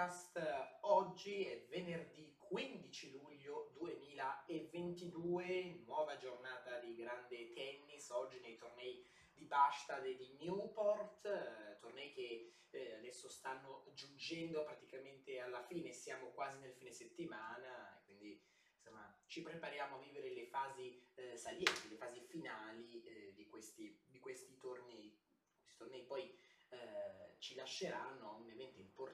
podcast. Oggi è venerdì 15 luglio 2022, nuova giornata di grande tennis, oggi nei tornei di Bastad e di Newport, eh, tornei che eh, adesso stanno giungendo praticamente alla fine, siamo quasi nel fine settimana, quindi insomma ci prepariamo a vivere le fasi eh, salienti, le fasi finali di questi, di, questi, tornei. Questi tornei poi ci lasceranno un evento importante,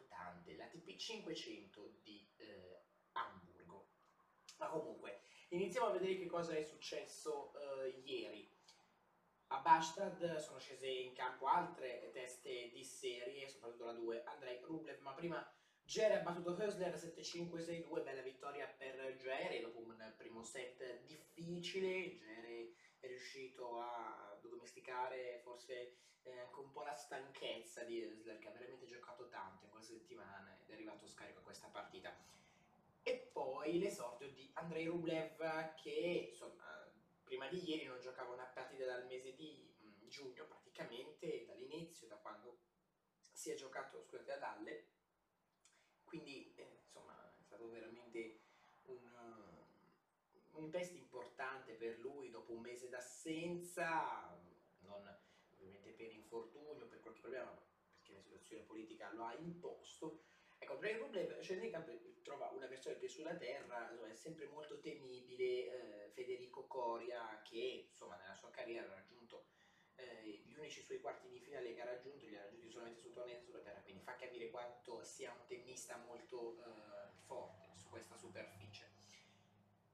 la TP 500 di eh, Hamburgo. Ma comunque, iniziamo a vedere che cosa è successo eh, ieri. A Bastad sono scese in campo altre teste di serie, soprattutto la 2, Andrei Rublev, ma prima Gere ha battuto Hösler 7-5-6-2, bella vittoria per Gere dopo un primo set difficile, Gere è riuscito a domesticare forse eh, anche un po' la stanchezza di Hösler che ha veramente giocato tanto in questa settimana ed è arrivato scarico a questa partita. E poi l'esordio di Andrei Rublev che insomma prima di ieri non giocava una partita dal mese di mh, mm, giugno praticamente dall'inizio, da quando si è giocato scusate, ad Halle quindi eh, insomma è stato veramente un, un test importante per lui dopo un mese d'assenza, per infortunio, per qualche problema, perché la situazione politica lo ha imposto. Ecco, Andrei Rublev scende in campo trova una versione più sulla terra, insomma, è sempre molto temibile, eh, Federico Coria che insomma nella sua carriera ha raggiunto eh, gli unici suoi quarti di finale che ha raggiunto li ha raggiunti solamente su tornei sulla terra, quindi fa capire quanto sia un tennista molto eh, forte su questa superficie.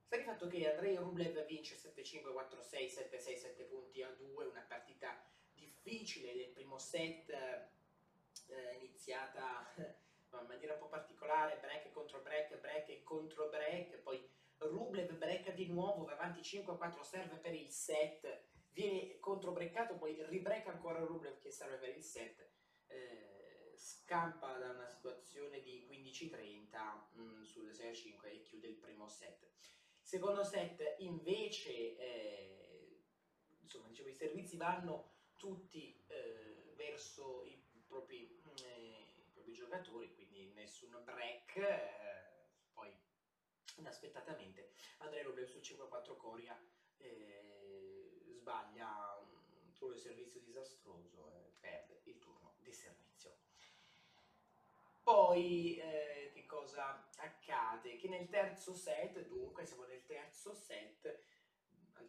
Sta di fatto che Andrei Rublev vince 7-5, 4-6, 7-6, 7 punti a 2, una partita difficile del primo set, eh, iniziata in maniera un po' particolare, break contro break, break contro break, poi Rublev break di nuovo, va avanti 5-4, serve per il set, viene controbreccato, poi ribreca ancora Rublev che serve per il set, eh, scampa da una situazione di 15-30 mm, sul 6-5 e chiude il primo set. Secondo set invece, eh, insomma, diciamo, i servizi vanno tutti eh, verso i propri, mm, i propri, giocatori, quindi nessun break, eh, poi inaspettatamente Andrea Rublev su 5-4 Coria eh, sbaglia un turno di servizio disastroso e perde il turno di servizio. Poi eh, che cosa accade? Che nel terzo set, dunque siamo nel terzo set,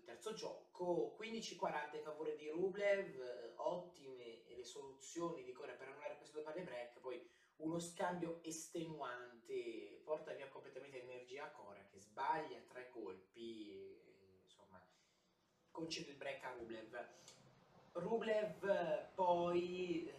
terzo gioco, 15-40 in favore di Rublev, ottime le soluzioni di Corea per annullare queste due palle break, poi uno scambio estenuante porta via completamente l'energia a Corea che sbaglia tre colpi insomma, concede il break a Rublev. Rublev poi eh,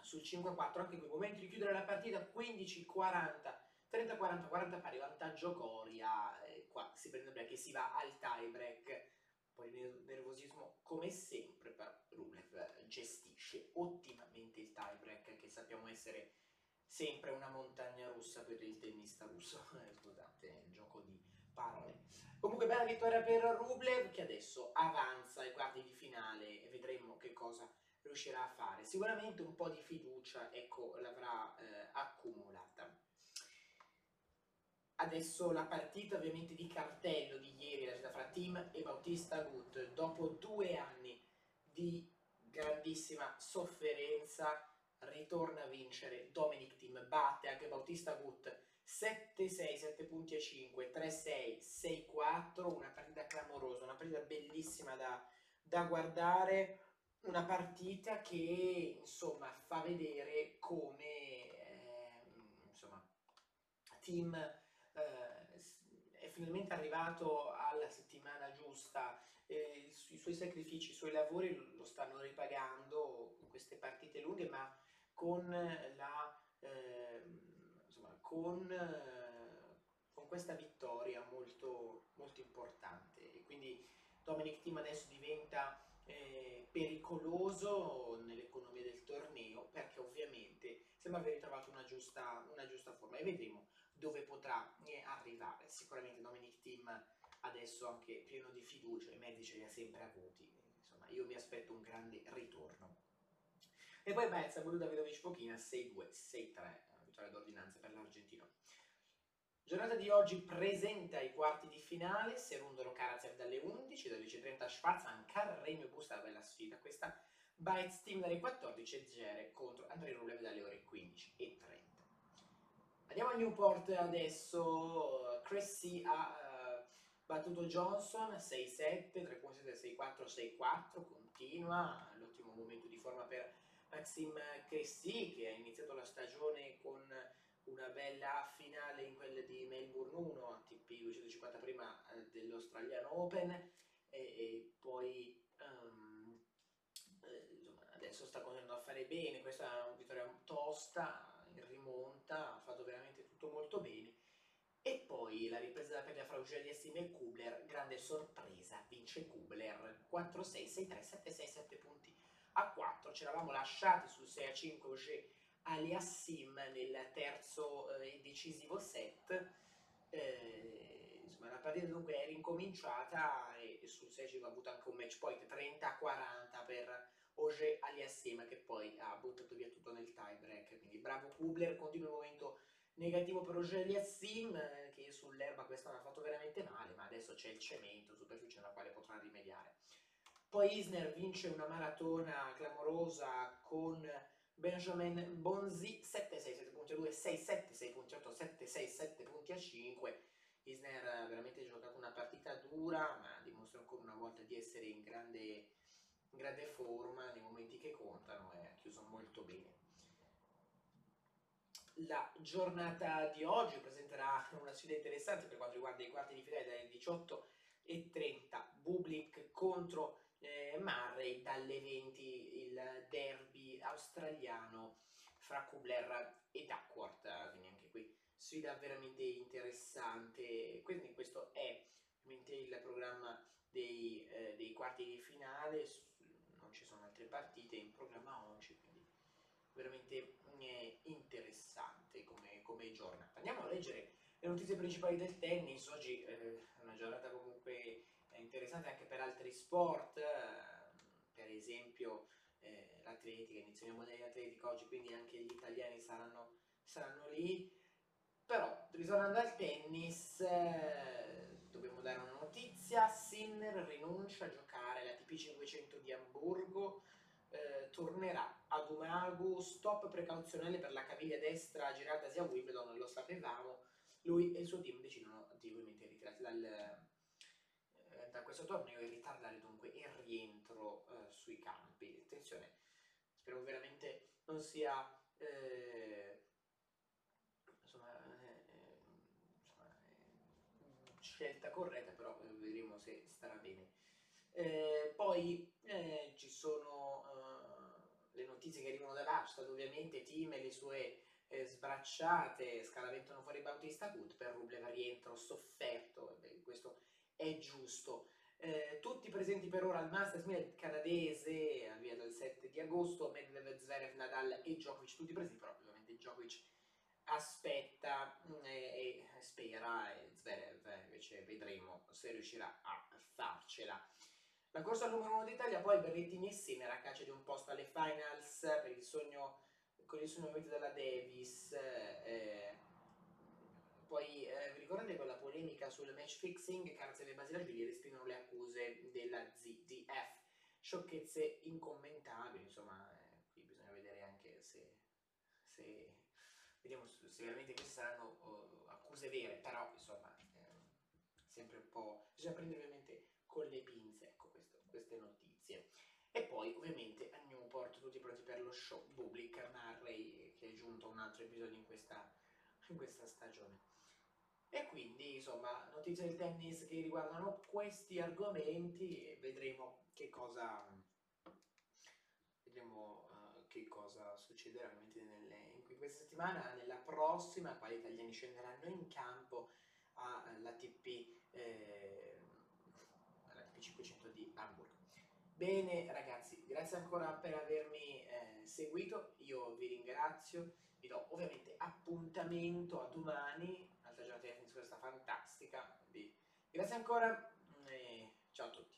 sul 5-4 anche in quel momento di chiudere la partita 15-40 30-40, 40 pari, vantaggio Coria, qua si prende il break e si va al tie break, poi il nervosismo come sempre per Rublev gestisce ottimamente il tie break che sappiamo essere sempre una montagna russa per il tennista russo, scusate il gioco di parole. Comunque bella vittoria per Rublev che adesso avanza ai quarti di finale e vedremo che cosa riuscirà a fare. Sicuramente un po' di fiducia ecco, l'avrà eh, accumulata. Adesso la partita ovviamente di cartello di ieri, la fra Team e Bautista Gut, dopo due anni di grandissima sofferenza, ritorna a vincere Dominic Team, batte anche Bautista Gut 7-6, 7 punti a 5, 3-6, 6-4, una partita clamorosa, una partita bellissima da, da guardare, una partita che insomma fa vedere come eh, insomma, team finalmente arrivato alla settimana giusta, eh, i suoi sacrifici, i suoi lavori lo stanno ripagando in queste partite lunghe, ma con la... Eh, insomma, con, eh, con, questa vittoria molto, molto importante. E quindi Dominic Team adesso diventa eh, pericoloso nell'economia del torneo perché ovviamente sembra aver trovato una giusta, una giusta forma e vedremo dove potrà eh, arrivare. Sicuramente Dominic Team adesso anche pieno di fiducia, i mezzi ce li ha sempre avuti, insomma io mi aspetto un grande ritorno. E poi Bezza, Bulu Davidovic Pochina 6-2, 6-3, vittoria d'ordinanza per l'argentino. Giornata di oggi presenta i quarti di finale, Serundolo Karatsev dalle 11, dalle 10.30 Schwarzman, Carregno Busta, bella sfida questa, Bites Team dalle 14 e Gere contro Andrei Rublev dalle ore 15 e 30. Andiamo a Newport adesso, Cressy ha uh, battuto Johnson 6-7, 3.7, 6-4, 6-4, continua, l'ottimo momento di forma per Maxim Cressy che ha iniziato la stagione con una bella finale in quella di Melbourne 1, ATP 250 prima eh, dell'Australian Open e, e poi um, insomma, adesso sta continuando a fare bene, questa è una vittoria tosta, in rimonta, ha fatto veramente tutto molto bene e poi la ripresa della pelle fra Ugeli e Kubler, grande sorpresa, vince Kubler 4-6, 6-3, 7-6, 7 punti a 4, ci eravamo lasciati sul 6-5 Auger Aliassim nel terzo e eh, decisivo set. Eh, insomma, la partita dunque è rincominciata e, e sul 6 ha avuto anche un match point 30-40 per Oje Aliassim che poi ha buttato via tutto nel tie break. Quindi bravo Kubler, continua il momento negativo per Oje Aliassim eh, che sull'erba quest'anno ha fatto veramente male, ma adesso c'è il cemento, superficie nella quale potrà rimediare. Poi Isner vince una maratona clamorosa con Benjamin Bonzi 7-6, 7.2, 6-7, 6.8, 7-6, 7 punti a 5. Isner ha veramente giocato una partita dura, ma dimostra ancora una volta di essere in grande, in grande forma nei momenti che contano e ha chiuso molto bene. La giornata di oggi presenterà una sfida interessante per quanto riguarda i quarti di finale dalle 18 e 30 Bublik contro eh, Murray dalle 20 il derby australiano fra Kubler e Duckworth, quindi anche qui sfida veramente interessante, quindi questo è ovviamente il programma dei, eh, dei quarti di finale, non ci sono altre partite in programma oggi, quindi veramente eh, interessante come, come, giornata. Andiamo a leggere le notizie principali del tennis, oggi eh, è una giornata comunque interessante anche per altri sport, per esempio eh, l'atletica, iniziamo dagli atletica oggi, quindi anche gli italiani saranno, saranno lì. Però, ritornando al tennis, eh, dobbiamo dare una notizia, Sinner rinuncia a giocare l'ATP 500 di Amburgo, eh, tornerà ad Umagu, stop precauzionale per la caviglia destra a Wimbledon, lo sapevamo, lui e il suo team decidono di ovviamente ritirarsi dal, da questo torneo e ritardare dunque il rientro eh, sui campi. Attenzione, spero veramente non sia eh, insomma, eh, eh insomma eh, scelta corretta, però eh, vedremo se starà bene. poi ci sono le notizie che arrivano da Bastad, ovviamente Team e le sue sbracciate scaraventano fuori Bautista Gut per Rublev rientro sofferto, beh, questo è giusto. Eh, tutti presenti per ora al Masters 1000 canadese al via del 7 di agosto, Medvedev, Zverev, Nadal e Djokovic tutti presenti, però ovviamente Djokovic aspetta mm, e, e spera e Zverev invece vedremo se riuscirà a farcela. La corsa numero 1 d'Italia poi Berrettini e Sinner a caccia di un posto alle finals per il sogno con il sogno della Davis eh, poi eh, vi ricordate quella polemica sul match fixing? Carzele e Basilashvili respingono le accuse della ZDF. Sciocchezze incommentabili, insomma, eh, qui bisogna vedere anche se, se vediamo se veramente queste saranno uh, accuse vere, però insomma, eh, sempre un po', bisogna prendere ovviamente con le pinze, queste notizie. E poi ovviamente a Newport tutti pronti per lo show Public Murray che è giunto un altro episodio in questa, in questa stagione. E quindi, insomma, notizie del tennis che riguardano questi argomenti e vedremo che cosa, vedremo, uh, che cosa succederà ovviamente nelle, in questa settimana. Nella prossima, qua gli italiani scenderanno in campo all'ATP, eh, all'ATP 500 di Hamburgo. Bene ragazzi, grazie ancora per avermi eh, seguito, io vi ringrazio, vi do ovviamente appuntamento a domani altra giornata di questa fantastica. Quindi, grazie ancora e ciao a tutti.